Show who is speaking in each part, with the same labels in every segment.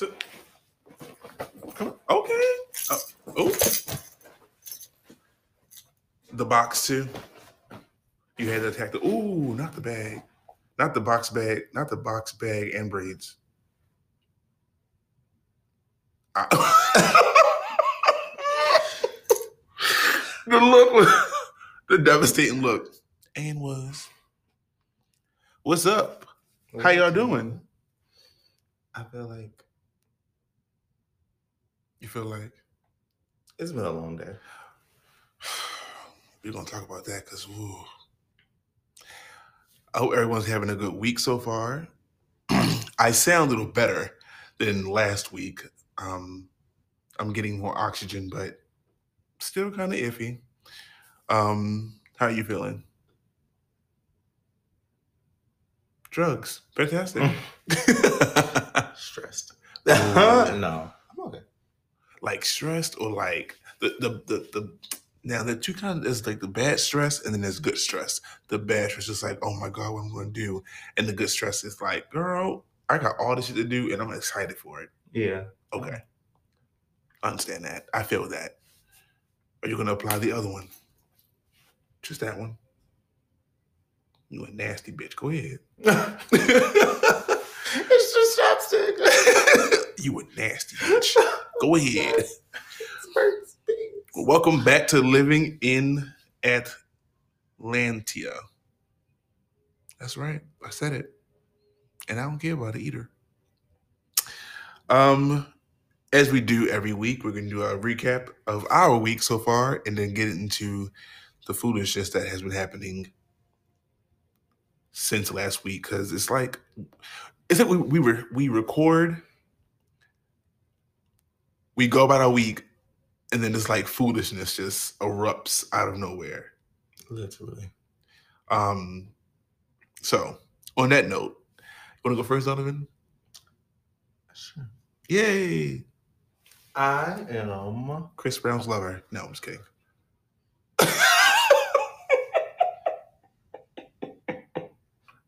Speaker 1: So, come on. Okay. Uh, oh. The box too. You had to attack the. Ooh, not the bag, not the box bag, not the box bag and braids. I- the look, was- the devastating look, and was. What's up? How y'all doing?
Speaker 2: I feel like
Speaker 1: You feel like
Speaker 2: it's been a long day.
Speaker 1: we're gonna talk about that because I hope everyone's having a good week so far. I sound a little better than last week. Um, I'm getting more oxygen, but still kind of iffy. Um, how are you feeling? Drugs, fantastic.
Speaker 2: Stressed. No.
Speaker 1: Like stressed or like the the the, the now the two kinds there's like the bad stress and then there's good stress. The bad stress is like, oh my god, what am I'm gonna do, and the good stress is like, girl, I got all this shit to do and I'm excited for it.
Speaker 2: Yeah.
Speaker 1: Okay, I understand that. I feel that. Are you gonna apply the other one? Just that one. You a nasty bitch. Go ahead.
Speaker 2: it's just chapstick.
Speaker 1: you a nasty bitch. Go ahead. Welcome back to Living in Atlantia. That's right. I said it. And I don't care about it either. Um, as we do every week, we're gonna do a recap of our week so far and then get into the foolishness that has been happening since last week. Cause it's like is it we, we were we record, we go about our week, and then this like foolishness just erupts out of nowhere.
Speaker 2: Literally.
Speaker 1: Um, so on that note, you want to go first, Donovan?
Speaker 2: Sure.
Speaker 1: Yay!
Speaker 2: I am.
Speaker 1: Chris Brown's lover. No, I'm just kidding.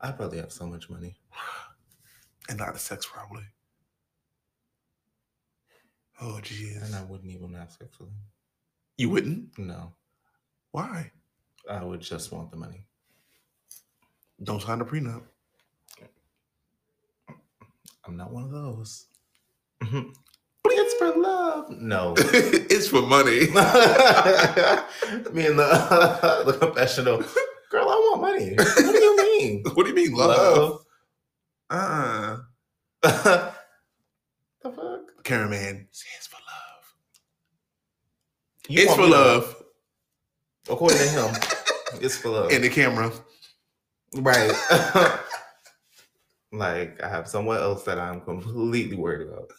Speaker 2: I probably have so much money.
Speaker 1: and not the sex, probably. Oh, jeez.
Speaker 2: And I wouldn't even have sex with him.
Speaker 1: You wouldn't?
Speaker 2: No.
Speaker 1: Why?
Speaker 2: I would just want the money.
Speaker 1: Don't sign a prenup.
Speaker 2: I'm not one of those. it's for love. No.
Speaker 1: it's for money.
Speaker 2: Me and the, the confessional. Girl, I want money. What do you mean?
Speaker 1: what do you mean, love? Uh,
Speaker 2: Love. The fuck?
Speaker 1: cameraman. It's for love.
Speaker 2: You
Speaker 1: it's for
Speaker 2: me to-
Speaker 1: love.
Speaker 2: According to him, it's for love.
Speaker 1: And the camera.
Speaker 2: right. like I have someone else that I'm completely worried about.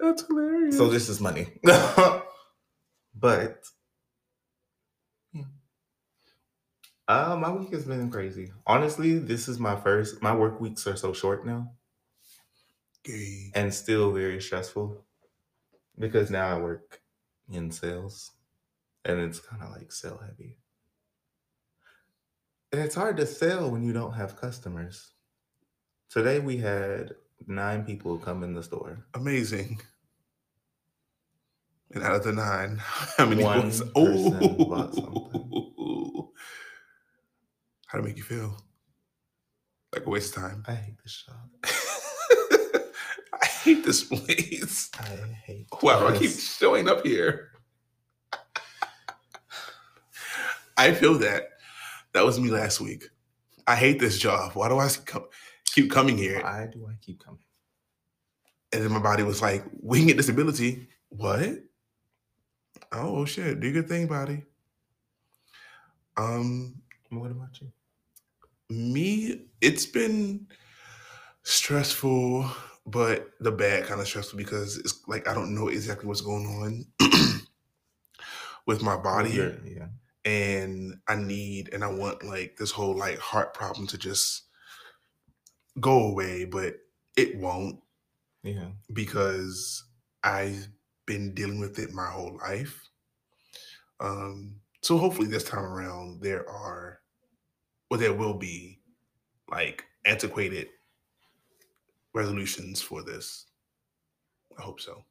Speaker 1: That's hilarious.
Speaker 2: So this is money. but yeah. Uh, my week has been crazy. Honestly, this is my first. My work weeks are so short now, And still very stressful because now I work in sales, and it's kind of like sell heavy, and it's hard to sell when you don't have customers. Today we had nine people come in the store.
Speaker 1: Amazing. And out of the nine, how many
Speaker 2: One person bought something.
Speaker 1: Ooh. How to make you feel? Like a waste of time.
Speaker 2: I hate this job.
Speaker 1: I hate this place.
Speaker 2: I hate.
Speaker 1: Why do I keep showing up here? I feel that. That was me last week. I hate this job. Why do I keep coming here?
Speaker 2: Why do I keep coming?
Speaker 1: And then my body was like, we can get disability. What? Oh shit. Do your good thing, body. Um,
Speaker 2: What about you?
Speaker 1: me, it's been stressful, but the bad kind of stressful because it's like I don't know exactly what's going on with my body.
Speaker 2: You're- yeah.
Speaker 1: and I need and I want like this whole like heart problem to just go away, but it won't
Speaker 2: Yeah.
Speaker 1: because I've been dealing with it my whole life. Um, so hopefully this time around there are, or there will be, like antiquated resolutions for this. I hope so.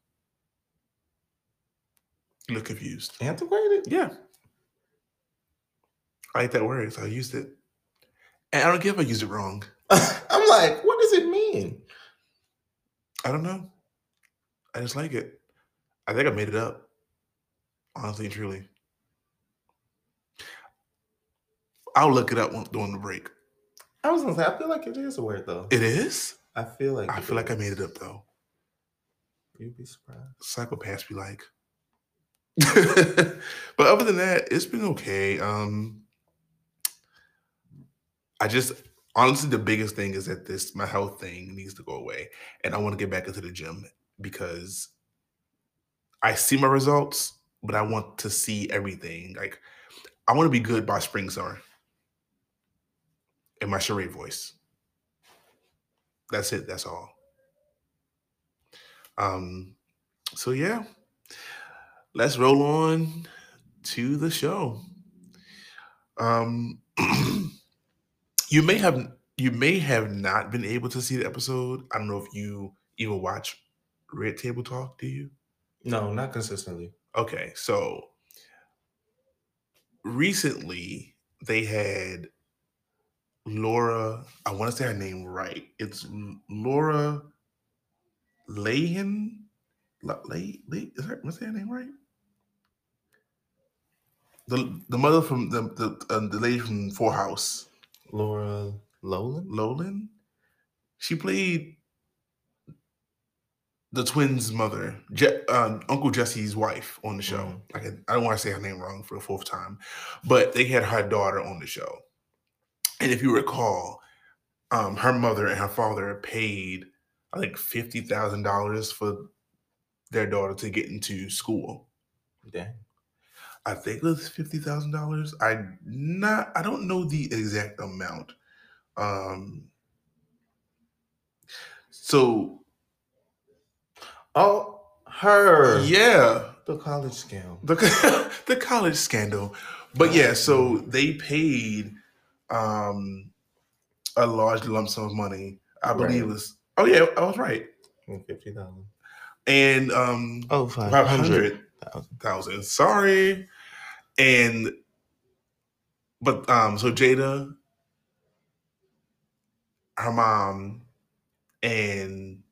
Speaker 1: You look confused.
Speaker 2: Antiquated?
Speaker 1: Yeah. I like that word, so I used it. And I don't care if I use it wrong.
Speaker 2: I'm like, what does it mean?
Speaker 1: I don't know. I just like it. I think I made it up. Honestly and truly. I'll look it up during the break.
Speaker 2: I was gonna say, I feel like it is a word though.
Speaker 1: It is?
Speaker 2: I feel like
Speaker 1: I feel like I made it up though.
Speaker 2: You'd be surprised.
Speaker 1: Psychopaths be like. but other than that, it's been okay. Um I just honestly the biggest thing is that this my health thing needs to go away. And I want to get back into the gym because I see my results, but I want to see everything. Like I want to be good by spring summer. In my charade voice. That's it. That's all. Um, so yeah. Let's roll on to the show. Um you may have you may have not been able to see the episode. I don't know if you even watch Red Table Talk, do you?
Speaker 2: No, not consistently.
Speaker 1: Okay, so recently they had Laura, I want to say her name right. It's Laura Lahan. La- Lay, Lay, is that what's her name right? The the mother from the the uh, the lady from Full House,
Speaker 2: Laura Lolan?
Speaker 1: Lolan. She played the twins' mother, Je- uh, Uncle Jesse's wife, on the show.
Speaker 2: Mhm.
Speaker 1: Like I, I don't want to say her name wrong for the fourth time, but they had her daughter on the show. And if you recall, um, her mother and her father paid, I think, fifty thousand dollars for their daughter to get into school.
Speaker 2: Dang.
Speaker 1: I think it was fifty thousand dollars. I not I don't know the exact amount. Um so
Speaker 2: Oh, her.
Speaker 1: yeah,
Speaker 2: The college scam.
Speaker 1: the the college scandal. But yeah, so they paid um a large lump sum of money. I believe it was oh yeah, I was right.
Speaker 2: Fifty thousand.
Speaker 1: And um
Speaker 2: Oh,
Speaker 1: five hundred thousand. Sorry. And but um so Jada, her mom, and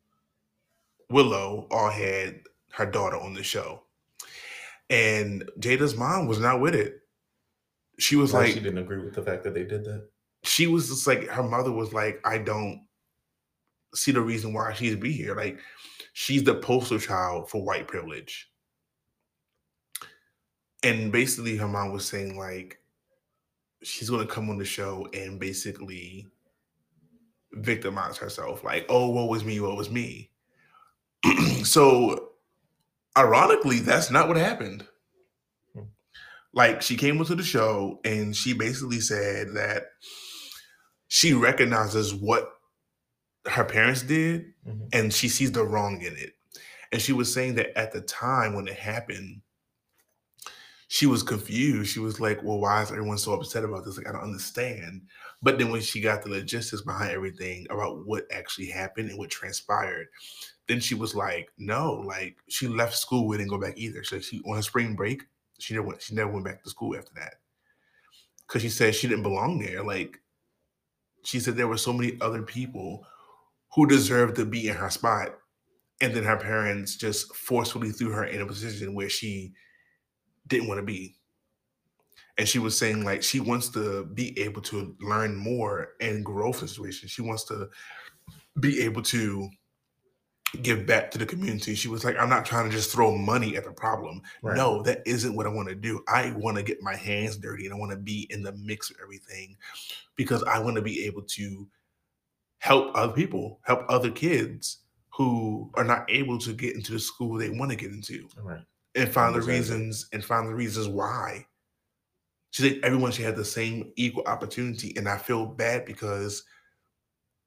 Speaker 1: Willow all had her daughter on the show. And Jada's mom was not with it. She was
Speaker 2: Like
Speaker 1: like
Speaker 2: she didn't agree with the fact that they did that.
Speaker 1: she was just like her mother was like, I don't see the reason why she'd be here. Like she's the poster child for white privilege. And basically her mom was saying like she's gonna come on the show and basically victimize herself. Like, oh, what was me, what was me. so ironically, that's not what happened. Like she came into the show and she basically said that she recognizes what her parents did
Speaker 2: Mhm.
Speaker 1: and she sees the wrong in it. And she was saying that at the time when it happened, she was confused. She was like, Well, why is everyone so upset about this? Like, I don't understand. But then when she got the logistics behind everything about what actually happened and what transpired, then she was like, No, like she left school, we didn't go back either. So she on her spring break, she never went, she never went back to school after that. Cause she said she didn't belong there. Like she said there were so many other people who deserved to be in her spot. And then her parents just forcefully threw her in a position where she didn't want to be. And she was saying, like, she wants to be able to learn more and grow from the situation. She wants to be able to give back to the community. She was like, I'm not trying to just throw money at the problem.
Speaker 2: Right.
Speaker 1: No, that isn't what I want to do. I want to get my hands dirty and I want to be in the mix of everything because I want to be able to help other people, help other kids who are not able to get into the school they want to get into
Speaker 2: Right.
Speaker 1: and find the reasons and find the reasons why. She said everyone should have the same equal opportunity. And I feel bad because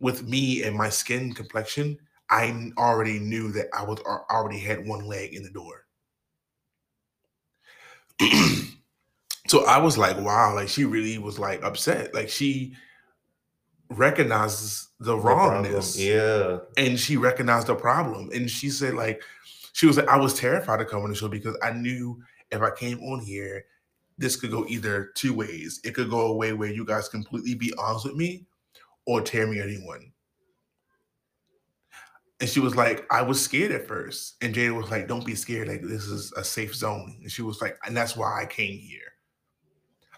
Speaker 1: with me and my skin complexion, I already knew that I was al- already had one leg in the door. so I was like, wow, like she really was like upset. Like she recognizes the
Speaker 2: The
Speaker 1: wrongness.
Speaker 2: yeah.
Speaker 1: And she recognized the problem. And she said, like, she was like, I was terrified to come on the show because I knew if I came on here, this could go either two ways. It could go a way where you guys completely be honest with me or tear me a new one. And she was like, I was scared at first. And Jada was like, Don't be scared. Like, this is a safe zone. And she was like, And that's why I came here.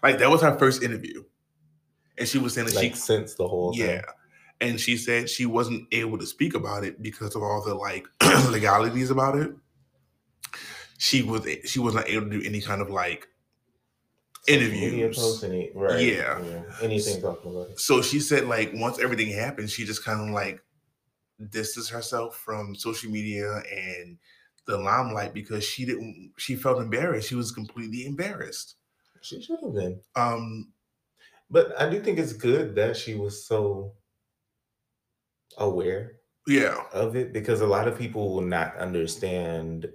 Speaker 1: Like, that was her first interview. And she was saying that
Speaker 2: Like
Speaker 1: she,
Speaker 2: sensed the whole thing.
Speaker 1: yeah. And she said she wasn't able to speak about it because of all the like legalities about it. She was she was not able to do any kind of like interviews.
Speaker 2: any, right.
Speaker 1: Yeah.
Speaker 2: Anything talking about it.
Speaker 1: So she said like once everything happened, she just kind of like distanced herself from social media and the limelight because she didn't she felt embarrassed. She was completely embarrassed.
Speaker 2: She should have been.
Speaker 1: Um
Speaker 2: But I do think it's good that she was so aware
Speaker 1: yeah.
Speaker 2: of it because a lot of people will not understand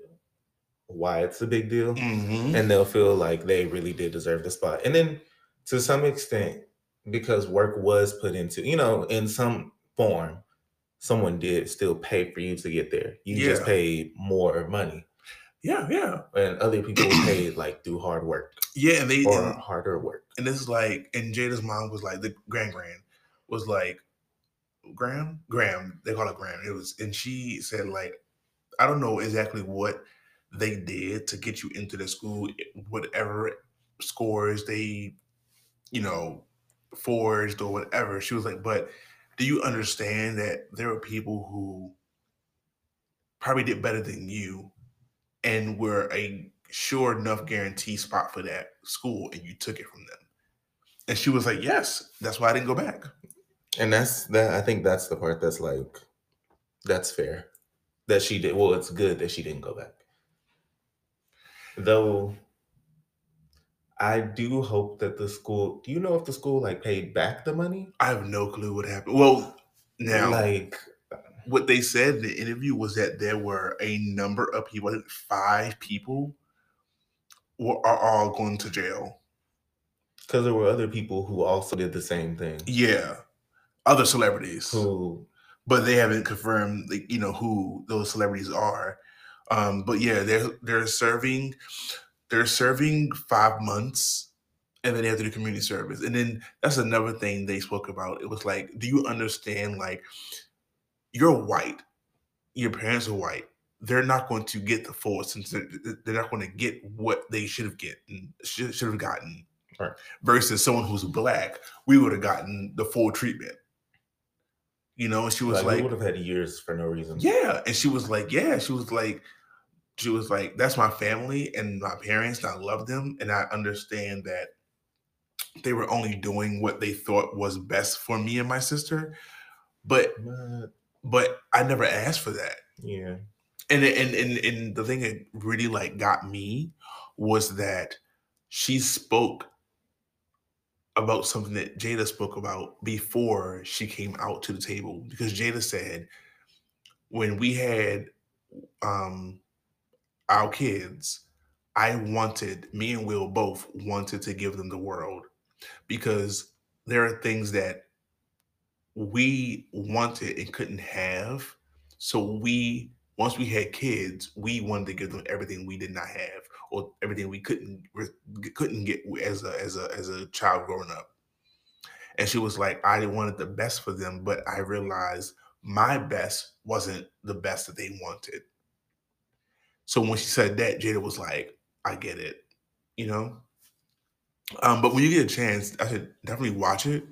Speaker 2: why it's a big deal
Speaker 1: hmm
Speaker 2: and they'll feel like they really did deserve the spot. And then to some extent, because work was put into, you know, in some form, someone did still pay for you to get there. You just paid more money.
Speaker 1: Yeah, yeah.
Speaker 2: And other people paid like through hard work
Speaker 1: Yeah, and they
Speaker 2: or
Speaker 1: and,
Speaker 2: harder work.
Speaker 1: and this is like and Jada's mom was like the grand grand was like Graham Graham they call it Graham it was and she said like I don't know exactly what they did to get you into the school whatever scores they you know forged or whatever she was like but do you understand that there are people who probably did better than you and were a sure enough guarantee spot for that school and you took it from them and she was like yes that's why i didn't go back
Speaker 2: And that's that I think that's the part that's like that's fair. That she did well, it's good that she didn't go back. Though I do hope that the school do you know if the school like paid back the money?
Speaker 1: i have no clue what happened. Well now
Speaker 2: like
Speaker 1: what they said in the interview was that there were a number of people I think five people were, are all going to jail.
Speaker 2: Because there were other people who also did the same thing.
Speaker 1: yeah. Other celebrities.
Speaker 2: Who
Speaker 1: but they haven't confirmed like you know who those celebrities are. Um but yeah they're they're serving they're serving five months and then they have to do community service and then that's another thing they spoke about it was like do you understand like you're white your parents are white they're not going to get the full since they're, they're not going to get what they should have gotten should, should have gotten
Speaker 2: Right.
Speaker 1: versus someone who's black we would have gotten the full treatment you know and she was
Speaker 2: like,
Speaker 1: like
Speaker 2: we would have had years for no reason.
Speaker 1: yeah. And she was like, yeah. She was like, she was like, that's my family and my parents. And I love them. And I understand that they were only doing what they thought was best for me and my sister. But
Speaker 2: But
Speaker 1: but I never asked for that.
Speaker 2: yeah.
Speaker 1: And and and, and the thing that really like got me was that she spoke about something that Jada spoke about before she came out to the table because Jada said when we had um our kids I wanted me and Will both wanted to give them the world because there are things that we wanted and couldn't have. So we once we had kids we wanted to give them everything we did not have or everything we couldn't couldn't get as a as a as a child growing up. And she was like i wanted the best for them but i realized my best wasn't the best that they wanted so when she said that jada was like i get it you know? Um but when you get a chance i should definitely watch it.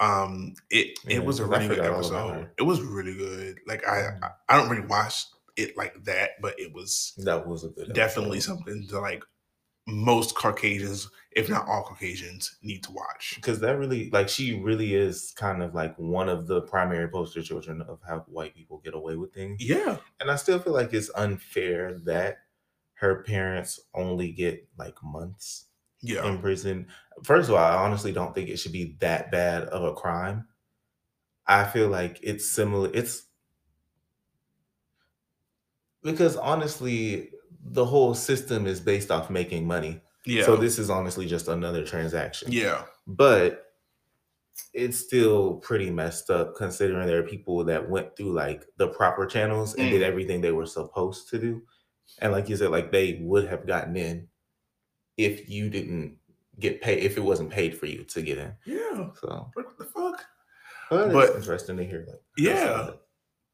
Speaker 1: Um it
Speaker 2: Yeah,
Speaker 1: it was a really good
Speaker 2: forgot all about
Speaker 1: episode. it was really good. Like i
Speaker 2: Mhm.
Speaker 1: I, I don't really watch it like that but it was
Speaker 2: That was a good
Speaker 1: definitely
Speaker 2: episode.
Speaker 1: something that like most Caucasians, if not all Caucasians, need to watch.
Speaker 2: because that really like she really is kind of like one of the primary poster children of how white people get away with things.
Speaker 1: Yeah,
Speaker 2: and i still feel like it's unfair that her parents only get like months
Speaker 1: yeah,
Speaker 2: in prison. First of all i honestly don't think it should be that bad of a crime. I feel like it's similar it's because honestly the whole system is based off making money
Speaker 1: yeah,
Speaker 2: so this is honestly just another transaction
Speaker 1: yeah,
Speaker 2: but it's still pretty messed up considering there are people that went through like the proper channels and
Speaker 1: Mm.
Speaker 2: did everything they were supposed to do. And like you said, like they would have gotten in if you didn't get paid, if it wasn't paid for you to get in.
Speaker 1: Yeah.
Speaker 2: So,
Speaker 1: What the fuck?
Speaker 2: but,
Speaker 1: But-
Speaker 2: it's interesting to hear. Like,
Speaker 1: Yeah.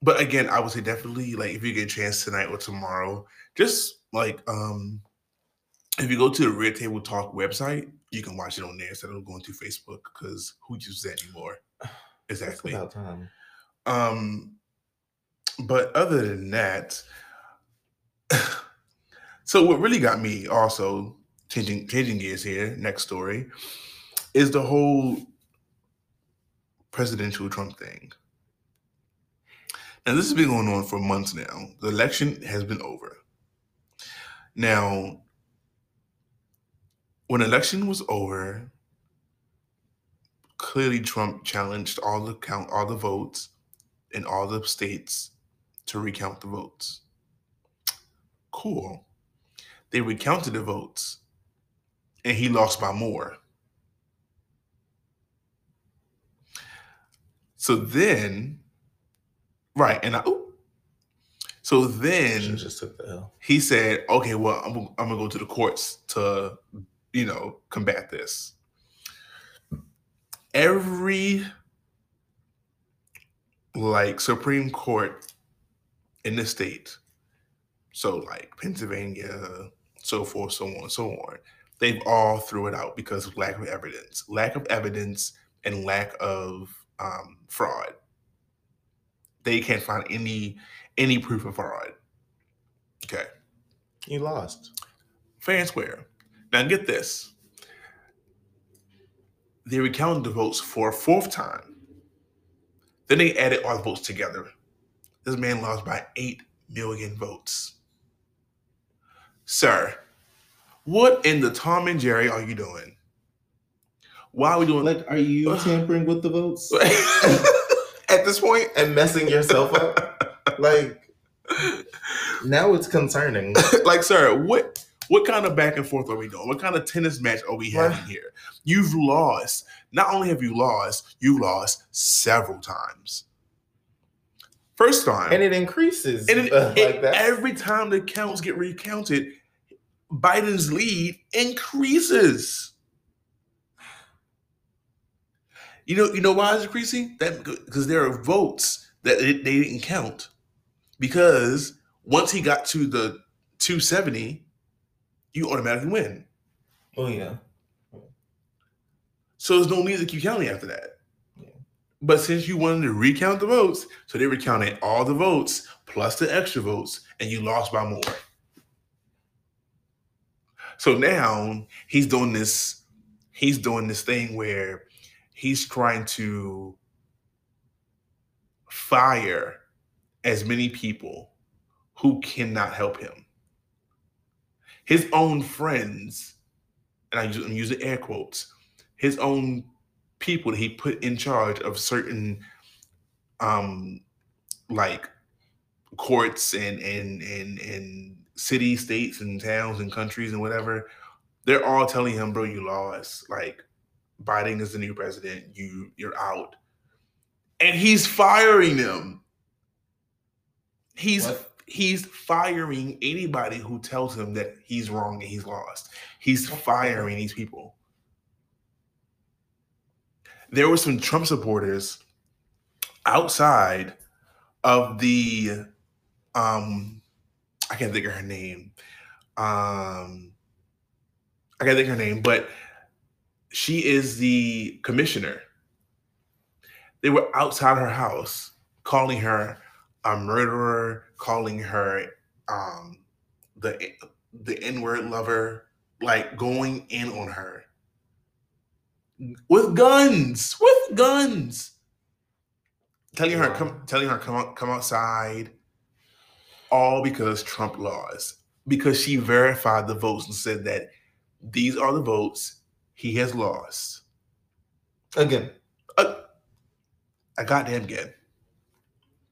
Speaker 1: But again, I would say definitely like if you get a chance tonight or tomorrow, just like um if you go to the Red Table Talk website, you can watch it on there instead of going to Facebook because who uses that anymore?
Speaker 2: It's
Speaker 1: Exactly.
Speaker 2: about time.
Speaker 1: Um, but other than that, so what really got me also changing changing gears here, next story, is the whole presidential Trump thing. Now this has been going on for months now. The election has been over. Now, when election was over, clearly Trump challenged all the count all the votes in all the states to recount the votes. Cool. They recounted the votes and he lost by more. So then, right, and I, ooh. so then
Speaker 2: the
Speaker 1: he said, okay, well, I'm, I'm gonna go to the courts to, you know, combat this. Every like Supreme Court in the state, so like Pennsylvania, so forth, so on, so on, they've all threw it out because of lack of evidence, lack of evidence, and lack of um, fraud. They can't find any any proof of fraud. Okay.
Speaker 2: You lost.
Speaker 1: fair and square. Now get this. They recounted the votes for a fourth time. Then they added all the votes together. This man lost by 8 million votes. Sir, what in the Tom and Jerry are you doing? Why are we doing
Speaker 2: Like, are you tampering with the votes
Speaker 1: at this point?
Speaker 2: and messing yourself up? Like, now it's concerning.
Speaker 1: like, sir, what what kind of back and forth are we doing? What kind of tennis match are we having
Speaker 2: Right.
Speaker 1: here? You've lost. Not only have you lost, you lost several times. First time,
Speaker 2: and it increases.
Speaker 1: and it-
Speaker 2: uh,
Speaker 1: it-
Speaker 2: like that.
Speaker 1: every time the counts get recounted, Biden's lead increases. You know, you know why it's increasing? That because there are votes that they, they didn't count. Because once he got to the 270, you automatically win.
Speaker 2: oh, yeah.
Speaker 1: So there's no need to keep counting after that.
Speaker 2: Yeah.
Speaker 1: But since you wanted to recount the votes, so they recounted all the votes plus the extra votes, and you lost by more. So now he's doing this, he's doing this thing where he's trying to fire as many people who cannot help him. His own friends, and I'm using air quotes, his own people that he put in charge of certain um like courts and and and and city states and towns and countries and whatever they're all telling him bro you lost. Like biden is the new president. You you're out. And he's firing them he's
Speaker 2: What?
Speaker 1: He's firing anybody who tells him that he's wrong and he's lost he's firing these people there were some Trump supporters outside of the um I can't think of her name. Um I can't think of her name, but she is the commissioner. They were outside her house calling her a murderer, calling her um the the N-word lover, like going in on her. With guns, with guns, telling her come, telling her come out, come outside, all because Trump lost, because she verified the votes and said that these are the votes he has lost.
Speaker 2: Again,
Speaker 1: Uh, I goddamn again.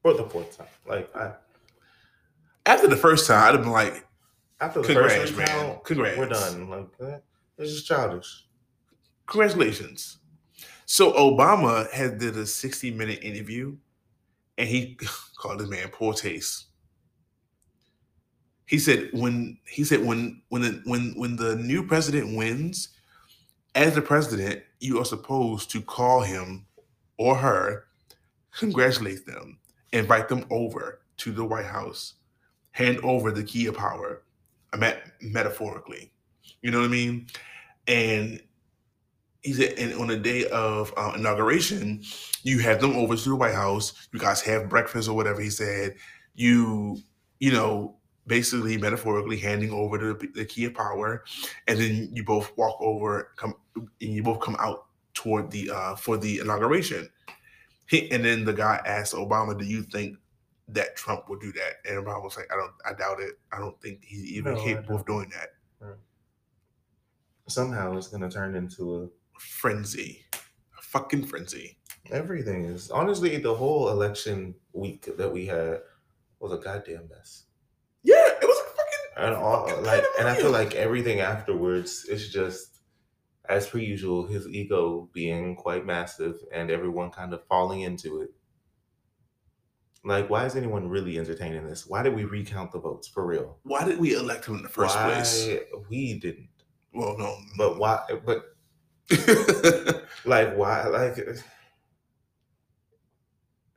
Speaker 2: For the fourth time. Like, I,
Speaker 1: After the first time, I'd have been like,
Speaker 2: after the
Speaker 1: Congrats,
Speaker 2: first
Speaker 1: man. Congrats.
Speaker 2: we're done. Like, eh, it's just childish.
Speaker 1: congratulations. So Obama had did a 60 minute interview and he called this man poor taste. He said when he said when when the, when when the new president wins, as the president, you are supposed to call him or her, congratulate them, invite them over to the White House, hand over the key of power, met- metaphorically. You know what I mean? And he said, and on the day of uh, inauguration, you have them over to the White House. You guys have breakfast or whatever. He said, you, you know, basically metaphorically handing over the, the key of power, and then you both walk over, come, and you both come out toward the uh, for the inauguration. He, and then the guy asked Obama, "Do you think that Trump would do that?" And Obama was like, "I don't. I doubt it. I don't think he's even
Speaker 2: No,
Speaker 1: capable of doing that."
Speaker 2: Somehow it's gonna turn into a
Speaker 1: Frenzy, a fucking frenzy.
Speaker 2: everything is honestly the whole election week that we had was a goddamn mess.
Speaker 1: Yeah, it was a fucking.
Speaker 2: And all
Speaker 1: fucking
Speaker 2: like and I feel like everything afterwards is just as per usual, his ego being quite massive and everyone kind of falling into it. Like, why is anyone really entertaining this? Why did we recount the votes for real?
Speaker 1: Why did we elect him in the first
Speaker 2: why
Speaker 1: place?
Speaker 2: we didn't.
Speaker 1: Well, no,
Speaker 2: But why but like why like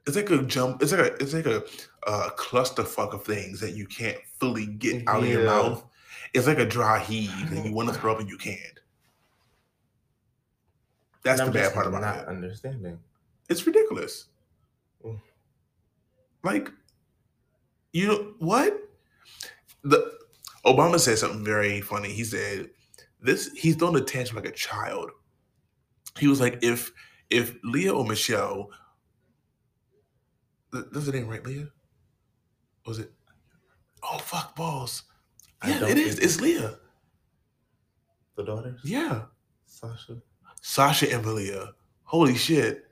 Speaker 1: it's like a jump. It's like a it's like a uh, clusterfuck of things that you can't fully get out of your mouth. It's like a dry heave, and you want to throw up and you can't. That's the bad part about
Speaker 2: not
Speaker 1: it.
Speaker 2: understanding.
Speaker 1: It's ridiculous.
Speaker 2: Mm.
Speaker 1: Like, you know what? The Obama said something very funny. He said, "This he's throwing a tantrum like a child." He was like, "If if Leah or Michelle, that's the name, right? Leah? Was it? Oh fuck balls! Yeah, it is. It's Leah.
Speaker 2: The daughters?
Speaker 1: Yeah,
Speaker 2: Sasha.
Speaker 1: Sasha and Malia. Holy shit!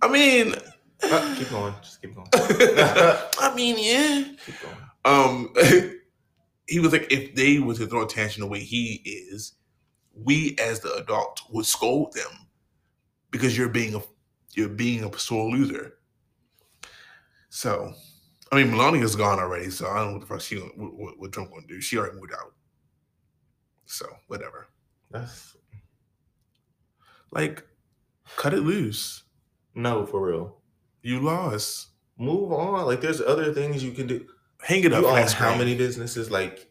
Speaker 1: I mean,
Speaker 2: Uh, keep going. Just keep going.
Speaker 1: I mean, yeah.
Speaker 2: keep going.
Speaker 1: Um, he was like, if they were to throw attention the way he is, we as the adult would scold them because you're being a you're being a sore loser. So, I mean, Melania's gone already, so I don't know what the fuck she what, what, what Trump gonna do. She already moved out, so whatever.
Speaker 2: That's
Speaker 1: Like, cut it loose.
Speaker 2: no for real.
Speaker 1: You lost.
Speaker 2: Move on. Like there's other things you can do.
Speaker 1: Hang it up.
Speaker 2: You own how many businesses? Like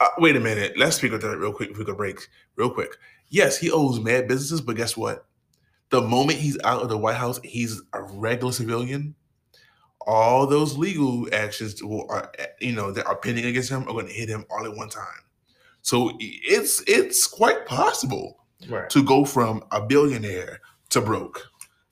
Speaker 1: Uh, wait a minute. Let's speak of that real quick. If we could break real quick. Yes, he owes mad businesses, but guess what? The moment he's out of the White House, he's a regular civilian. All those legal actions, will, are, you know, that are pending against him are going to hit him all at one time. So it's it's quite possible
Speaker 2: right.
Speaker 1: to go from a billionaire to broke.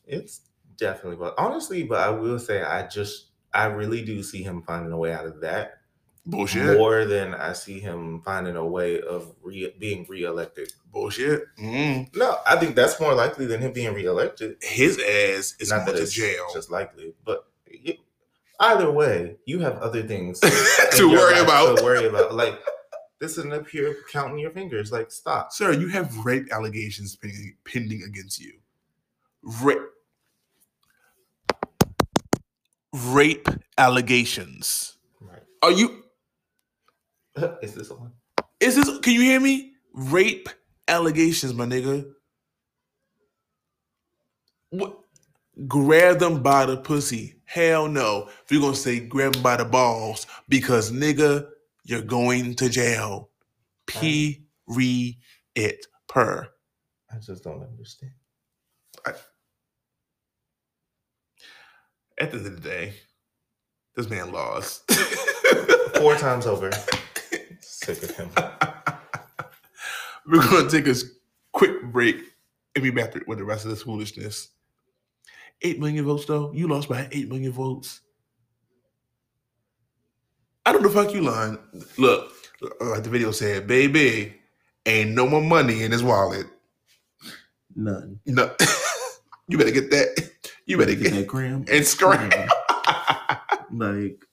Speaker 2: It's definitely but honestly, but I will say I just I really do see him finding a way out of that
Speaker 1: Bullshit.
Speaker 2: more than I see him finding a way of re- being reelected.
Speaker 1: Bullshit. Mm.
Speaker 2: No, I think that's more likely than him being reelected.
Speaker 1: His ass is
Speaker 2: Not
Speaker 1: going to jail
Speaker 2: just likely, but either way, you have other things
Speaker 1: to worry about.
Speaker 2: To worry about, like this isn't up here counting your fingers. Like stop.
Speaker 1: Sir, you have rape allegations pending, pending against you. Rape. Rape allegations.
Speaker 2: Right.
Speaker 1: Are you?
Speaker 2: Is this on?
Speaker 1: Is this? Can you hear me? Rape allegations, my nigga. What? Grab them by the pussy. Hell no. If you're gonna say grab them by the balls, because nigga, you're going to jail. P re it per.
Speaker 2: I just don't understand.
Speaker 1: At the end of the day, this man lost.
Speaker 2: Four times over. Sick of him.
Speaker 1: We're gonna take a quick break and be back with the rest of this foolishness. Eight million votes, though. You lost by eight million votes. I don't know the fuck you lying. Look, like the video said, baby, ain't no more money in his wallet.
Speaker 3: None.
Speaker 1: No, you better get that. You better
Speaker 3: Get
Speaker 1: get
Speaker 3: that gram.
Speaker 1: and scram.
Speaker 3: Like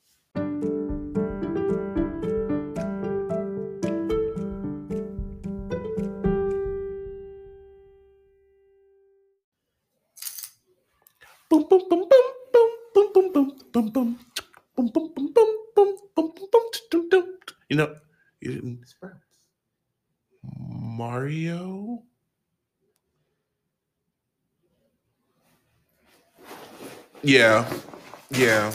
Speaker 1: Yeah, yeah.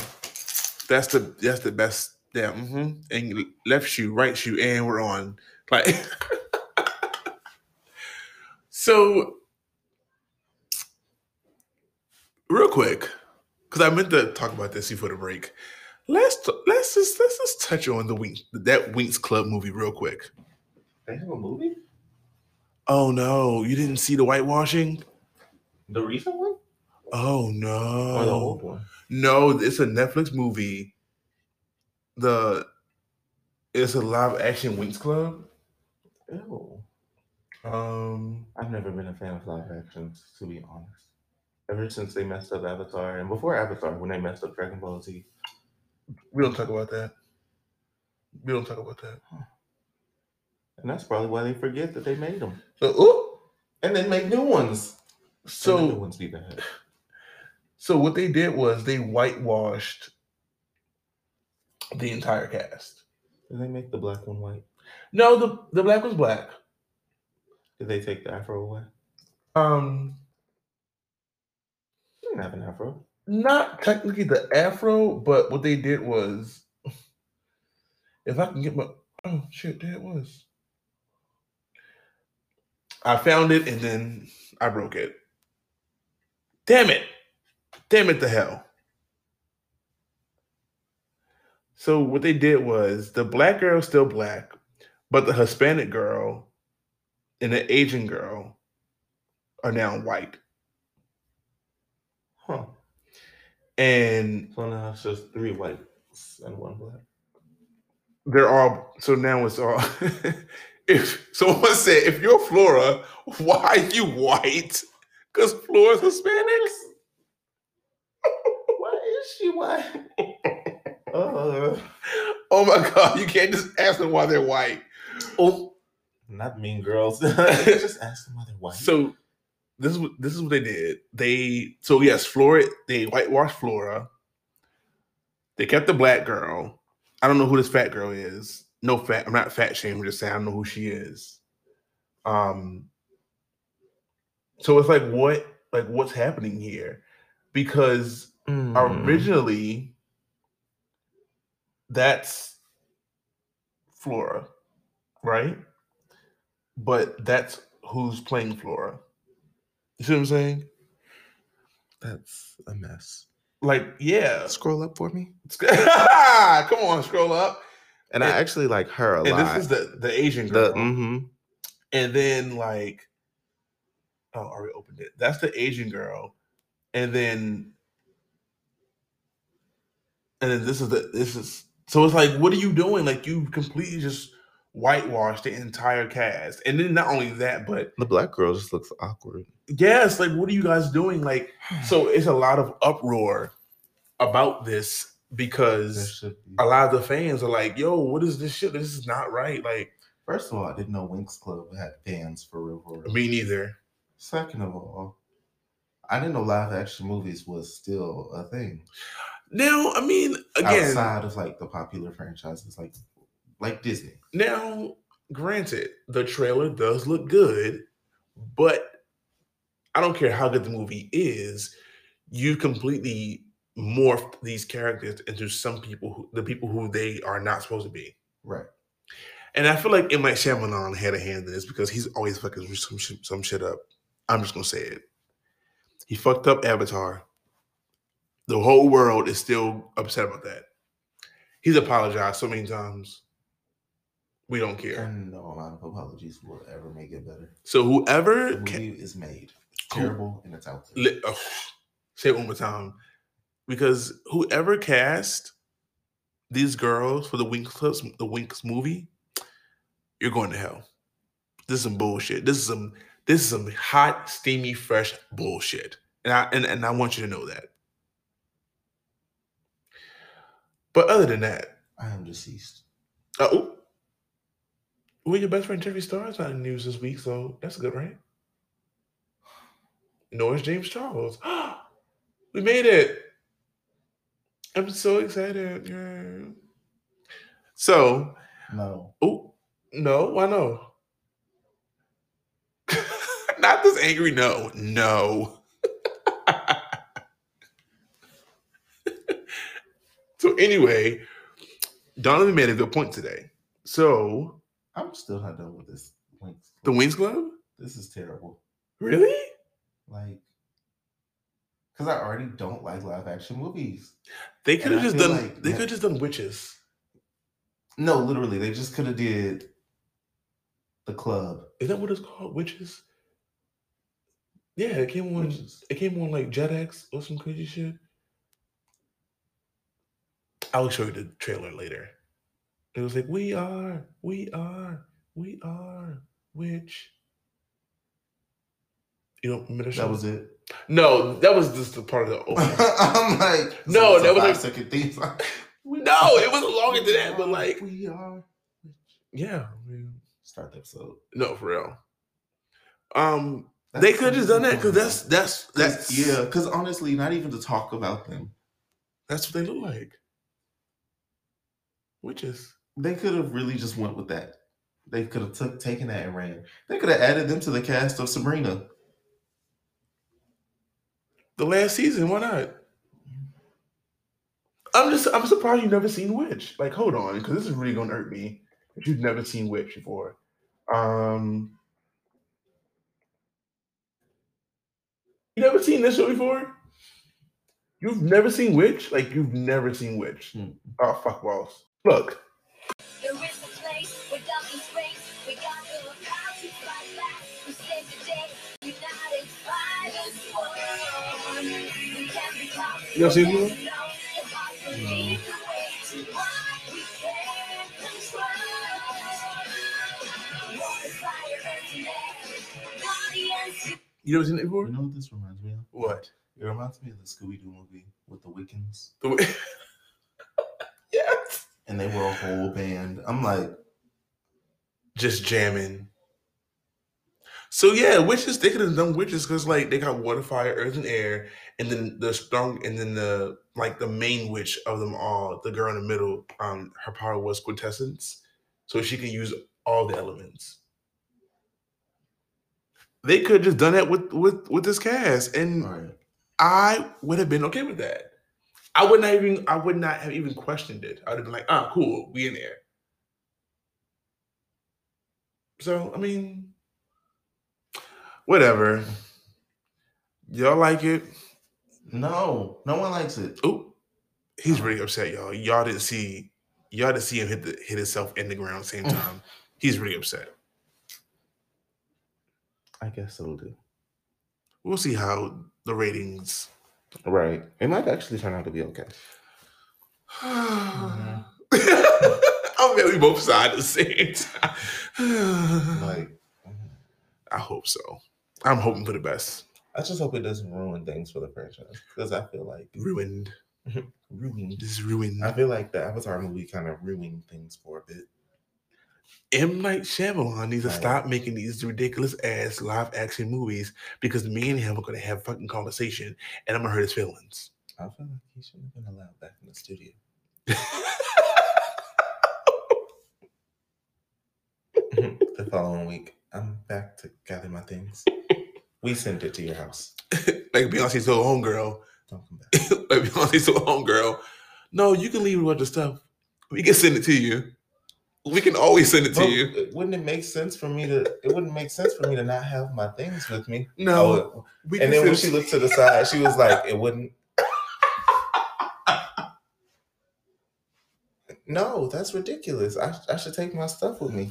Speaker 1: That's the that's the best. Yeah, Mm-hmm. and left shoe, right shoe, and we're on. Like, so real quick, because I meant to talk about this before the break. Let's t- let's just let's just touch on the Wink that Winx Club movie real quick.
Speaker 2: They have a movie?
Speaker 1: Oh no, you didn't see the whitewashing?
Speaker 2: The recent one?
Speaker 1: Oh no.
Speaker 2: Or the old one?
Speaker 1: No, it's a Netflix movie. The it's a live action Winx Club.
Speaker 2: Ew.
Speaker 1: Um
Speaker 2: I've never been a fan of live actions, to be honest. Ever since they messed up Avatar, and before Avatar, when they messed up Dragon Ball Z,
Speaker 1: we don't talk about that. We don't talk about that.
Speaker 2: and that's probably why they forget that they made them,
Speaker 1: So oh,
Speaker 2: and then make new ones. So new ones be bad.
Speaker 1: So what they did was they whitewashed the entire cast.
Speaker 2: Did they make the black one white?
Speaker 1: No, the the black was black.
Speaker 2: Did they take the afro away?
Speaker 1: Um
Speaker 2: didn't have an afro.
Speaker 1: not technically the afro, but what they did was if I can get my oh shit, there it was. I found it and then I broke it. Damn it. Damn it to hell. So what they did was the black girl is still black, but the Hispanic girl and the Asian girl are now white.
Speaker 2: Huh.
Speaker 1: And
Speaker 2: So now it's just three whites and one black.
Speaker 1: they're all so now it's all if someone said if you're Flora, why are you white? Because Flora's Hispanic.
Speaker 2: Why is she white? uh,
Speaker 1: Oh my god, you can't just ask them why they're white.
Speaker 2: oh, not mean girls. just ask them why they're white.
Speaker 1: So this is what this is what they did. They so yes, Flora they whitewashed Flora. They kept the black girl. I don't know who this fat girl is. No fat. I'm not fat shaming. I'm just saying I don't know who she is. Um. So it's like what like what's happening here? Because
Speaker 2: Mm.
Speaker 1: originally that's Flora, right? But that's who's playing Flora. You see what I'm saying?
Speaker 2: That's a mess.
Speaker 1: Like, yeah.
Speaker 2: Scroll up for me.
Speaker 1: Come on, scroll up.
Speaker 2: And,
Speaker 1: And-
Speaker 2: I actually like her a
Speaker 1: And
Speaker 2: lot.
Speaker 1: this is the the Asian girl.
Speaker 2: the mm-hmm.
Speaker 1: And then like, oh, I already opened it. That's the Asian girl. And then, and then this is the this is so it's like, what are you doing? Like you completely just whitewashed the entire cast. And then not only that, but
Speaker 2: the black girl just looks awkward.
Speaker 1: yes, like what are you guys doing? Like, so it's a lot of uproar about this because
Speaker 2: be.
Speaker 1: a lot of the fans are like, yo, what is this shit? This is not right. Like,
Speaker 2: First of all, I didn't know Winx Club had fans for real. For real.
Speaker 1: me neither.
Speaker 2: Second of all, I didn't know live action movies was still a thing
Speaker 1: Now, I mean, again,
Speaker 2: outside of like the popular franchises like like Disney.
Speaker 1: Now, granted, the trailer does look good, but I don't care how good the movie is. You completely morphed these characters into some people who the people who they are not supposed to be.
Speaker 2: Right.
Speaker 1: And I feel like M. Night Shyamalan had a hand in this because he's always fucking some shit, some shit up. I'm just gonna say it. He fucked up Avatar. The whole world is still upset about that. He's apologized so many times. We don't care.
Speaker 2: And no amount of apologies will ever make it better.
Speaker 1: So whoever
Speaker 2: The
Speaker 1: ca-
Speaker 2: movie is made. It's
Speaker 1: Who-
Speaker 2: terrible and it's out there.
Speaker 1: li- oh, say it one more time, because whoever cast these girls for the Winx Clubs, the Winx movie, you're going to hell. This is some bullshit. This is some this is some hot, steamy, fresh bullshit, and I and, and I want you to know that. But other than that,
Speaker 2: I am deceased.
Speaker 1: uh, oh, well, your best friend Jeffree Star is not in the news this week, so that's good, right? Nor is James Charles. We made it. I'm so excited. Yeah. So,
Speaker 2: No.
Speaker 1: oh no, why no? Not this angry no. No. so anyway, Donovan made a good point today. So
Speaker 2: I'm still not done with this. Winx
Speaker 1: the Wings Club?
Speaker 2: This is terrible.
Speaker 1: Really?
Speaker 2: Like, because I already don't like live action movies.
Speaker 1: They could have just done
Speaker 2: like
Speaker 1: they could have just done witches.
Speaker 2: No, literally, they just could have did the club.
Speaker 1: Is that what it's called? Witches? Yeah, it came on
Speaker 2: Witches.
Speaker 1: it came on like Jetix or some crazy shit. I'll show you the trailer later. It was like, we are, we are, we are Witch. You don't remember the show?
Speaker 2: That was it.
Speaker 1: no, that was just the part of the opening.
Speaker 2: I'm like,
Speaker 1: No, that was like-
Speaker 2: five-second theme song.
Speaker 1: no, it wasn't longer than that, but like,
Speaker 2: we are.
Speaker 1: yeah, mean,
Speaker 2: Start the episode.
Speaker 1: no, for real. Um,
Speaker 2: That's
Speaker 1: they could have just done that because
Speaker 2: that's
Speaker 1: that's that's
Speaker 2: 'Cause-
Speaker 1: that's
Speaker 2: yeah. Because honestly, not even to talk about them,
Speaker 1: that's what they look like. Witches.
Speaker 2: they could have really just went with that. They could have took taken that and ran. They could have added them to the cast of Sabrina.
Speaker 1: The last season, why not? I'm just I'm surprised you've never seen Witch. Like, hold on, because this is really gonna hurt me if you've never seen Witch before. Um You never seen this show before? You've never seen Witch? Like you've never seen Witch.
Speaker 2: Hmm.
Speaker 1: Oh fuck balls. Look.
Speaker 4: There is a place where darkness reigns. We got the power to fight back. We save the day. United by this war. We can be tough.
Speaker 1: You ever seen it?
Speaker 4: know if I believe the way to what we can control. Water, fire, earth, and air. Guardians
Speaker 1: You never seen it before?
Speaker 2: You know what this reminds me of?
Speaker 1: What?
Speaker 2: It reminds me of the Scooby Doo movie with the Wiccans,
Speaker 1: The way- yes.
Speaker 2: and they were a whole band. I'm like,
Speaker 1: just jamming. So yeah, witches they could have done witches because like they got water, fire, earth, and air, and then the strong, and then the like the main witch of them all, the girl in the middle, um, her power was quintessence, so she can use all the elements. They could have just done that with with with this cast, and
Speaker 2: right,
Speaker 1: I would have been okay with that. I would not even I would not have even questioned it. I would have been like, ah, cool, we in there. So I mean, whatever. Y'all like it?
Speaker 2: no, no one likes it.
Speaker 1: Oh, he's really upset, y'all. Y'all didn't see y'all didn't see him hit the hit himself in the ground same time. he's really upset.
Speaker 2: I guess it'll do.
Speaker 1: We'll see how the ratings.
Speaker 2: Right, it might actually turn out to be okay.
Speaker 1: I'm really both sides at the same time.
Speaker 2: Like,
Speaker 1: I hope so. I'm hoping for the best.
Speaker 2: I just hope it doesn't ruin things for the franchise because I feel like
Speaker 1: Ruined.
Speaker 2: ruined.
Speaker 1: This is ruined.
Speaker 2: I feel like the Avatar movie kind of ruined things for a bit.
Speaker 1: M Night Shyamalan needs to
Speaker 2: Right.
Speaker 1: stop making these ridiculous ass live action movies because me and him are gonna have fucking conversation and I'm gonna hurt his feelings.
Speaker 2: I feel like he shouldn't have been allowed back in the studio. the following week, I'm back to gather my things. We sent it to your house.
Speaker 1: like Beyonce told homegirl,
Speaker 2: Don't come back.
Speaker 1: like Beyonce told homegirl, no, you can leave with the stuff. We can send it to you. We can always send it to
Speaker 2: But
Speaker 1: you.
Speaker 2: wouldn't it make sense for me to? It wouldn't make sense for me to not have my things with me.
Speaker 1: No, we
Speaker 2: and then when she looked to the side, she was like, "It wouldn't." No, that's ridiculous. I, I should take my stuff with me.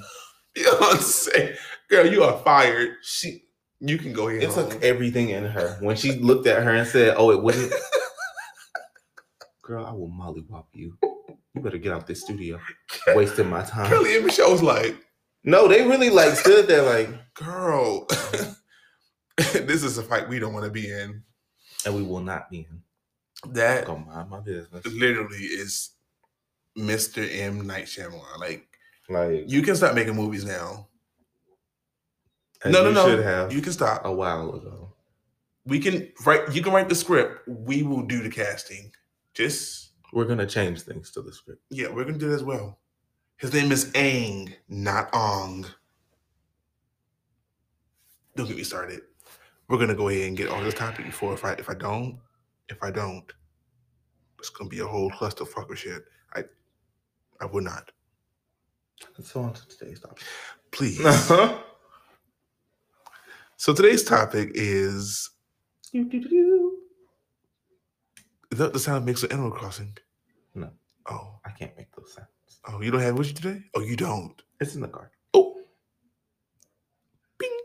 Speaker 1: Beyonce, girl, you are fired.
Speaker 2: She
Speaker 1: You can go ahead.
Speaker 2: it took
Speaker 1: home.
Speaker 2: everything in her when she looked at her and said, "Oh, it wouldn't." Girl, I will mollywop you. You better get out this studio. Wasting my time.
Speaker 1: Kelly and Michelle was like,
Speaker 2: No, they really like stood there like,
Speaker 1: girl, this is a fight we don't want to be in.
Speaker 2: and we will not be in.
Speaker 1: That
Speaker 2: Go mind my business.
Speaker 1: literally is Mr. M. Night Shyamalan. Like,
Speaker 2: Like
Speaker 1: you can stop making movies now. no, no, no. You can stop.
Speaker 2: a while ago.
Speaker 1: We can write. You can write the script. We will do the casting. Just
Speaker 2: We're gonna change things to the script.
Speaker 1: yeah, we're gonna do that as well. His name is Aang, not Ong. Don't get me started. We're gonna go ahead and get on this topic before if I if I don't, if I don't, it's gonna be a whole clusterfuck of shit. I I would not.
Speaker 2: Let's go on to today's topic.
Speaker 1: Please. Uh-huh. so today's topic is is that the sound makes of Animal Crossing?
Speaker 2: No.
Speaker 1: Oh.
Speaker 2: I can't make those sounds.
Speaker 1: Oh, you don't have it with you today? Oh, you don't.
Speaker 2: It's in the car.
Speaker 1: Oh. Bing.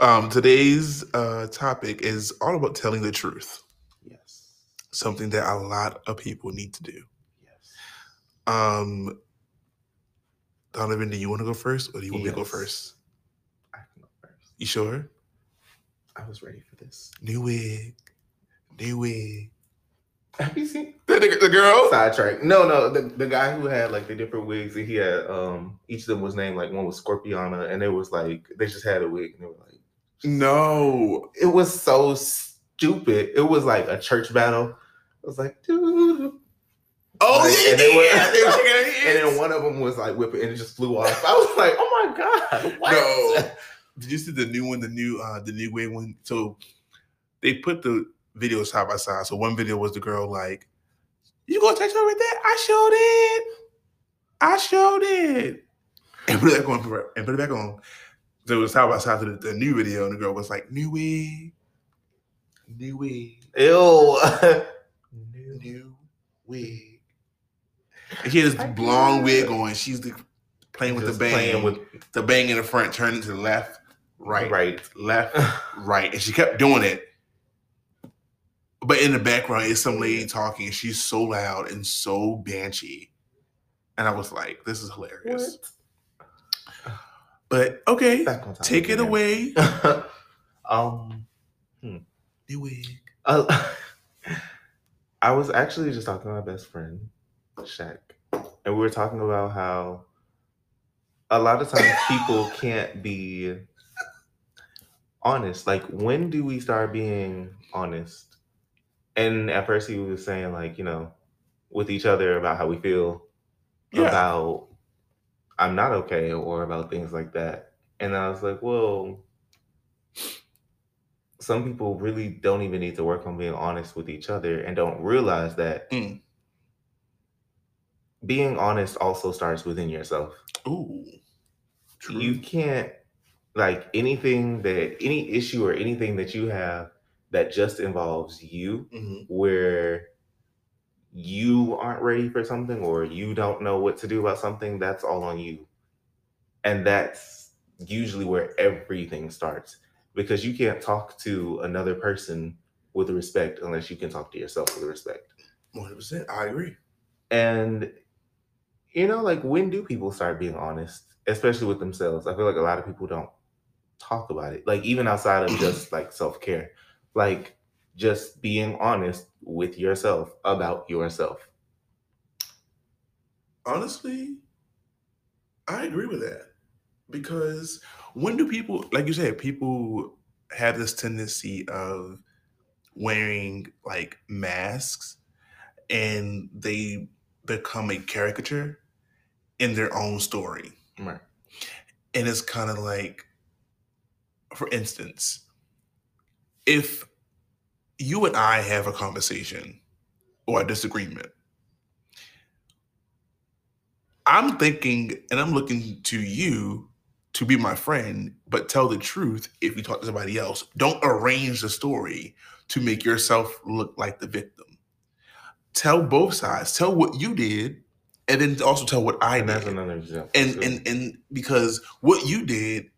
Speaker 1: Um, today's uh, topic is all about telling the truth.
Speaker 2: Yes.
Speaker 1: Something that a lot of people need to do.
Speaker 2: Yes.
Speaker 1: Um, Donovan, do you want to go first, or do you want me to go first?
Speaker 2: I can go first.
Speaker 1: You sure?
Speaker 2: I was ready for this.
Speaker 1: New wig, new wig.
Speaker 2: Have you seen
Speaker 1: The, the, the girl.
Speaker 2: sidetrack? No, no, the, the guy who had like the different wigs, and he had um each of them was named like one was Scorpiana, and it was like they just had a wig, and they were like
Speaker 1: No.
Speaker 2: it was so stupid. It was like a church battle. It was like, dude.
Speaker 1: Oh
Speaker 2: Like,
Speaker 1: yeah,
Speaker 2: and they were-
Speaker 1: yeah,
Speaker 2: And then one of them was like whipping and it just flew off. I was like, oh my God. What?
Speaker 1: No. Did you see the new one, the new uh the new way one? So they put the videos side by side. So one video was the girl like, You gonna text her with that? I showed it. I showed it. And put it back on and put it back on. So it was side by side to the, the new video, and the girl was like, New wig. New wig.
Speaker 2: Ew.
Speaker 1: New wig. And she had this blonde wig on. She's the, playing with
Speaker 2: Just
Speaker 1: the bang.
Speaker 2: playing with
Speaker 1: the bang in the front, turning to the left, right,
Speaker 2: right.
Speaker 1: left, right, and she kept doing it. But in the background is some lady talking, and she's so loud and so banshee, and I was like, "This is hilarious." But okay,
Speaker 2: Back on topic
Speaker 1: take it away.
Speaker 2: um,
Speaker 1: wig.
Speaker 2: uh, I was actually just talking to my best friend, Shaq, and we were talking about how a lot of times people can't be honest. Like, when do we start being honest? And at first, he was saying, like, you know, with each other about how we feel
Speaker 1: Yeah.
Speaker 2: about I'm not okay or about things like that. And I was like, well, some people really don't even need to work on being honest with each other and don't realize that
Speaker 1: Mm.
Speaker 2: being honest also starts within yourself.
Speaker 1: Ooh, true.
Speaker 2: You can't like anything that any issue or anything that you have that just involves you
Speaker 1: Mhm.
Speaker 2: where you aren't ready for something or you don't know what to do about something, that's all on you. And that's usually where everything starts because you can't talk to another person with respect unless you can talk to yourself with respect.
Speaker 1: One hundred percent. I agree.
Speaker 2: And you know, like when do people start being honest, especially with themselves? I feel like a lot of people don't talk about it. Like even outside of just like self-care, like just being honest with yourself about yourself.
Speaker 1: Honestly, I agree with that because when do people, like you said, people have this tendency of wearing like masks and they become a caricature in their own story.
Speaker 2: Right.
Speaker 1: And it's kind of like, for instance, if you and I have a conversation or a disagreement, I'm thinking and I'm looking to you to be my friend, but tell the truth if you talk to somebody else. Don't arrange the story to make yourself look like the victim. Tell both sides. Tell what you did, and then also tell what I
Speaker 2: and that's
Speaker 1: did
Speaker 2: another example.
Speaker 1: and
Speaker 2: too.
Speaker 1: and and because what you did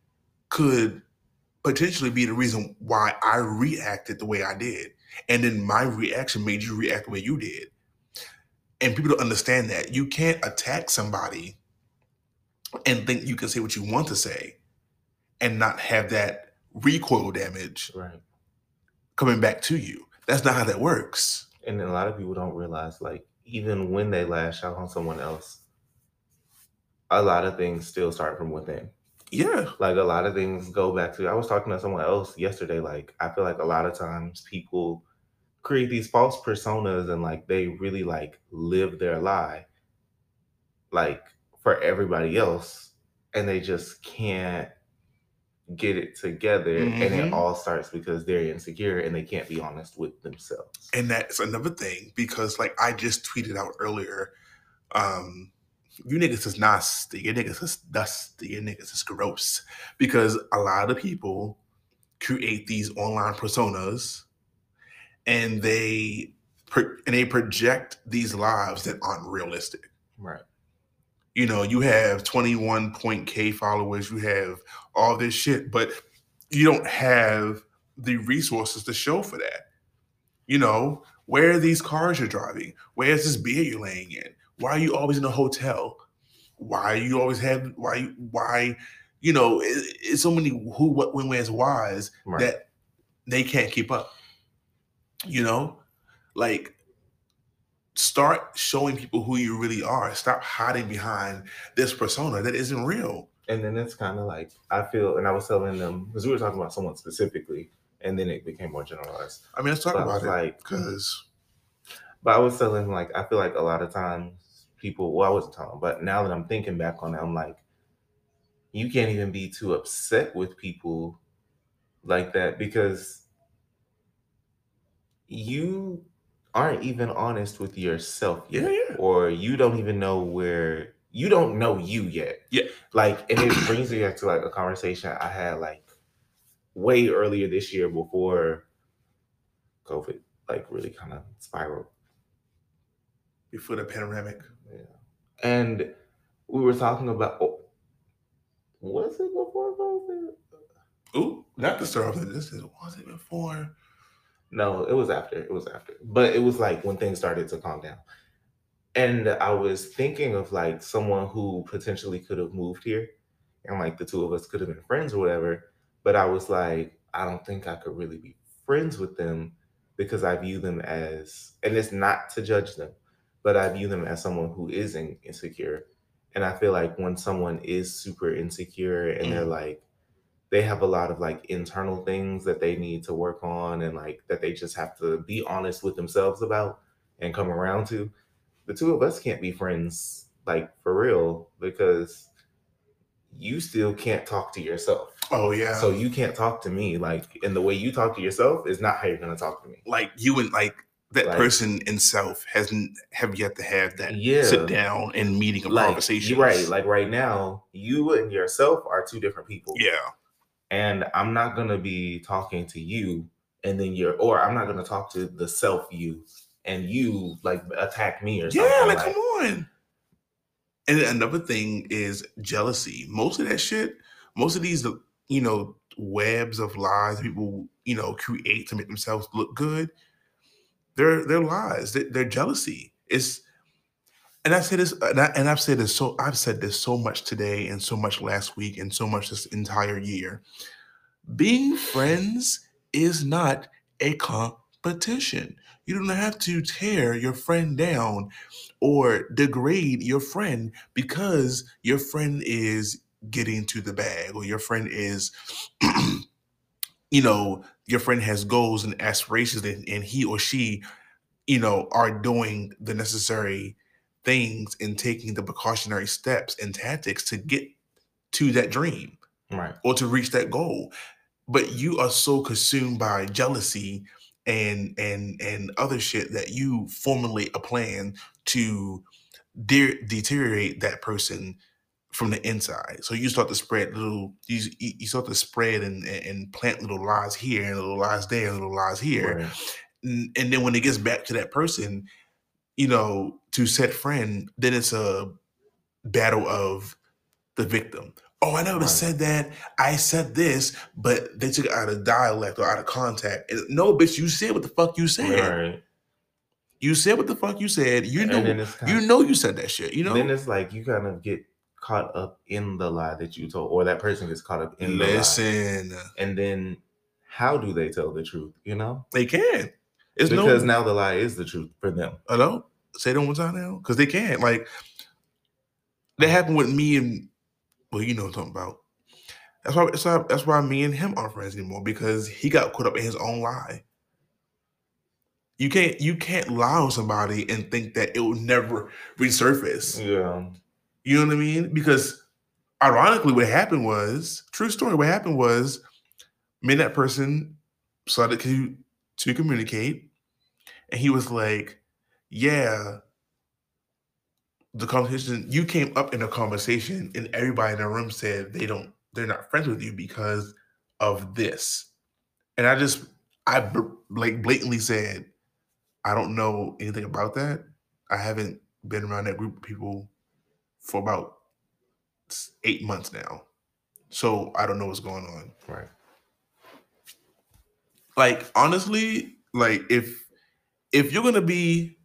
Speaker 1: could potentially be the reason why I reacted the way I did, and then my reaction made you react the way you did. And people don't understand that you can't attack somebody and think you can say what you want to say, and not have that recoil damage
Speaker 2: right.
Speaker 1: coming back to you. That's not how that works.
Speaker 2: And a lot of people don't realize, like, even when they lash out on someone else, a lot of things still start from within.
Speaker 1: Yeah.
Speaker 2: Like a lot of things go back to I was talking to someone else yesterday. Like I feel like a lot of times people create these false personas and like they really like live their lie like for everybody else and they just can't get it together and
Speaker 1: Mhm.
Speaker 2: it all starts because they're insecure and they can't be honest with themselves
Speaker 1: And that's another thing because, like, I just tweeted out earlier, um, you niggas is nasty, you niggas is dusty, you niggas is gross. Because a lot of people create these online personas and they pro- and they project these lives that aren't realistic.
Speaker 2: right
Speaker 1: you know, you have 21 point K followers, you have all this shit, but you don't have the resources to show for that. You know, where are these cars you're driving? Where's this beer you're laying in? Why are you always in a hotel? Why are you always have why why you know it, it's so many who what when where's whys
Speaker 2: right
Speaker 1: that they can't keep up. You know, like start showing people who you really are. Stop hiding behind this persona that isn't real.
Speaker 2: and then it's kind of like i feel and i was telling them because we were talking about someone specifically and then it became more generalized
Speaker 1: I mean, let's talk
Speaker 2: But
Speaker 1: about it
Speaker 2: like hmm.
Speaker 1: because
Speaker 2: But I was telling like I feel like a lot of times people well I wasn't telling but now that I'm thinking back on it, I'm like, you can't even be too upset with people like that because you aren't even honest with yourself
Speaker 1: yeah, yeah,
Speaker 2: Or you don't even know where you don't know you yet.
Speaker 1: Yeah.
Speaker 2: Like and it brings me back to like a conversation I had like way earlier this year before COVID like really kind of spiraled.
Speaker 1: Before the panoramic.
Speaker 2: And we were talking about oh, was it before COVID?
Speaker 1: Ooh, not to start off with this. Is was it before?
Speaker 2: No, it was after. It was after. But it was like when things started to calm down. And I was thinking of like someone who potentially could have moved here and like the two of us could have been friends or whatever. But I was like, I don't think I could really be friends with them because I view them as, and it's not to judge them, but I view them as someone who is in- insecure. And I feel like when someone is super insecure and they're mm. like, they have a lot of like internal things that they need to work on and like that they just have to be honest with themselves about and come around to. The two of us can't be friends like for real because you still can't talk to yourself.
Speaker 1: Oh yeah.
Speaker 2: So you can't talk to me like and the way you talk to yourself is not how you're gonna talk to me.
Speaker 1: like you and like that
Speaker 2: Like-
Speaker 1: person in self hasn't have yet to have that
Speaker 2: Yeah.
Speaker 1: sit down and meeting a
Speaker 2: Like
Speaker 1: conversation.
Speaker 2: right. Like right now, you and yourself are two different people.
Speaker 1: yeah,
Speaker 2: and I'm not gonna be talking to you, and then you're, or I'm not gonna talk to the self you, and you like attack me or something.
Speaker 1: yeah. Like,
Speaker 2: like,
Speaker 1: come on. And another thing is jealousy. Most of that shit, most of these, you know, webs of lies people, you know, create to make themselves look good. They're they're lies. They're jealousy. It's and I say this, and, I, and I've said this so I've said this so much today, and so much last week, and so much this entire year. Being friends is not a competition. You don't have to tear your friend down or degrade your friend because your friend is getting to the bag or your friend is you know your friend has goals and aspirations and, and he or she you know are doing the necessary things and taking the precautionary steps and tactics to get to that dream
Speaker 2: right,
Speaker 1: or to reach that goal. But you are so consumed by jealousy and and and other shit that you formulate a plan to de- deteriorate that person from the inside so you start to spread little you, you start to spread and, and plant little lies here and little lies there and little lies here
Speaker 2: right.
Speaker 1: and, and then when it gets back to that person, you know, to said friend, then it's a battle of the victim. Oh, I never
Speaker 2: Right.
Speaker 1: said that. I said this, but they took it out of dialect or out of contact. And no, bitch, you said what the fuck you said.
Speaker 2: right.
Speaker 1: You said what the fuck you said. You know,
Speaker 2: then it's kind
Speaker 1: you know, you said that shit. You know,
Speaker 2: then it's like you kind of get caught up in the lie that you told, or that person gets caught up in the lie.
Speaker 1: listen,
Speaker 2: And then how do they tell the truth? You know,
Speaker 1: they can. It's
Speaker 2: because
Speaker 1: no,
Speaker 2: now the lie is the truth for them.
Speaker 1: hello, say it one more time now, because they can't. Like that happened with me and well, you know what I'm talking about. That's why. That's why. That's why me and him aren't friends anymore because he got caught up in his own lie. You can't. You can't lie on somebody and think that it will never resurface.
Speaker 2: Yeah.
Speaker 1: You know what I mean? Because ironically, what happened was true story. What happened was me and that person started to to communicate, and he was like, "Yeah." The conversation you came up in a conversation, and everybody in the room said they don't, they're not friends with you because of this, and I just, I b- like blatantly said, I don't know anything about that. I haven't been around that group of people for about eight months now. So I don't know what's going on.
Speaker 2: Right.
Speaker 1: Like honestly, like if if you're gonna be,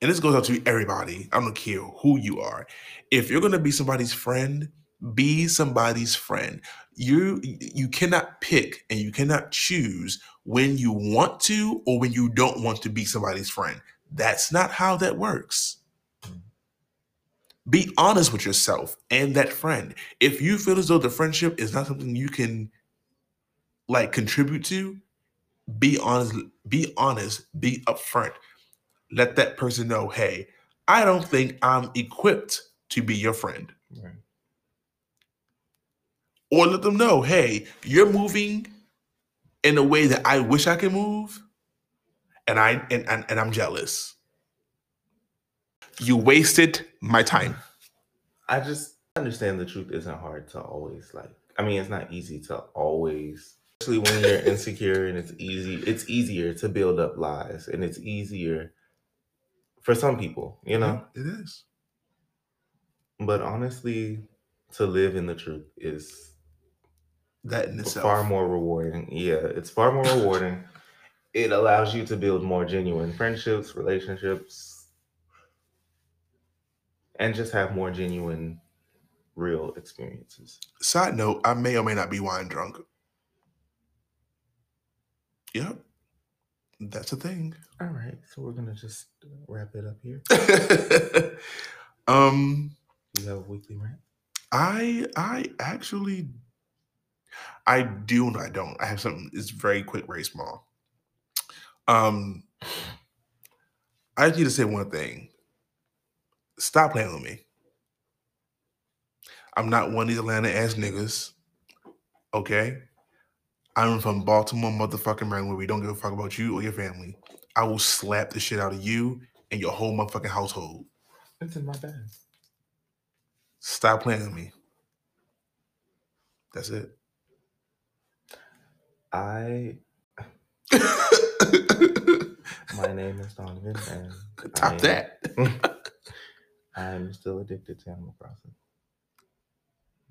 Speaker 1: and this goes out to everybody, I don't care who you are. If you're gonna be somebody's friend, be somebody's friend. You you cannot pick and you cannot choose when you want to or when you don't want to be somebody's friend. That's not how that works. Be honest with yourself and that friend. If you feel as though the friendship is not something you can like contribute to, be honest, be honest, be upfront. Let that person know, hey, I don't think I'm equipped to be your friend.
Speaker 2: Right.
Speaker 1: Or let them know, hey, you're moving in a way that I wish I could move, and I and, and, and I'm jealous. You wasted my time.
Speaker 2: I just understand the truth isn't hard to always like. I mean, it's not easy to always, especially when you're insecure, and it's easy. It's easier to build up lies, and it's easier for some people, you know.
Speaker 1: it is.
Speaker 2: But honestly, to live in the truth is
Speaker 1: That in itself.
Speaker 2: far more rewarding. Yeah, it's far more rewarding. It allows you to build more genuine friendships, relationships, and just have more genuine, real experiences.
Speaker 1: Side note, I may or may not be wine drunk. Yep. That's a thing.
Speaker 2: All right, so we're gonna just wrap it up here.
Speaker 1: um
Speaker 2: You have a weekly rant.
Speaker 1: I I actually I do and I don't. I have something it's very quick, very small. Um I just need to say one thing. Stop playing with me. I'm not one of these Atlanta ass niggas. Okay? I'm from Baltimore, motherfucking Maryland, where we don't give a fuck about you or your family. I will slap the shit out of you and your whole motherfucking household.
Speaker 2: It's in my bag.
Speaker 1: Stop playing with me. That's it.
Speaker 2: I my name is Donovan, and
Speaker 1: Top
Speaker 2: I-
Speaker 1: that.
Speaker 2: I'm still addicted to Animal Crossing.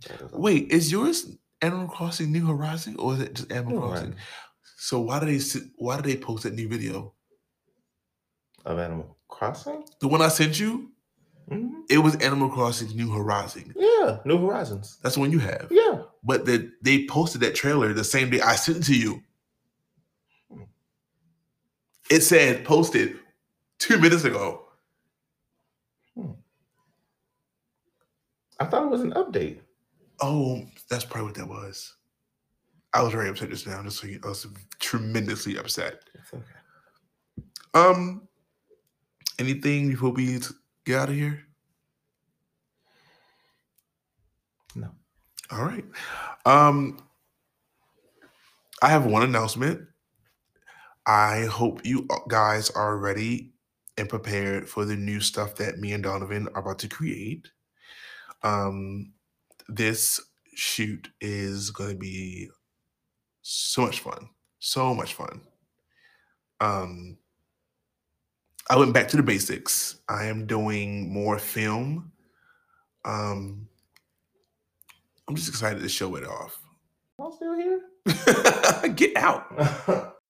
Speaker 2: That.
Speaker 1: Wait, is yours Animal Crossing New Horizon or is it just Animal
Speaker 2: New
Speaker 1: Crossing?
Speaker 2: Horizon
Speaker 1: So why do they why do they post that new video?
Speaker 2: of Animal Crossing.
Speaker 1: The one I sent you,
Speaker 2: Mhm.
Speaker 1: it was Animal Crossing New Horizon.
Speaker 2: Yeah, New Horizons.
Speaker 1: That's the one you have.
Speaker 2: Yeah.
Speaker 1: But the, they posted that trailer the same day I sent it to you.
Speaker 2: Hmm.
Speaker 1: It said posted two minutes ago.
Speaker 2: I thought it was an update.
Speaker 1: Oh, that's probably what that was. I was very upset just now. Just so you, I was tremendously upset.
Speaker 2: It's okay.
Speaker 1: Um, anything before we get out of here?
Speaker 2: No.
Speaker 1: All right. Um, I have one announcement. I hope you guys are ready and prepared for the new stuff that me and Donovan are about to create. Um, this shoot is going to be so much fun, so much fun. Um, I went back to the basics. I am doing more film. Um, I'm just excited to show it off.
Speaker 2: I'm still here.
Speaker 1: Get out.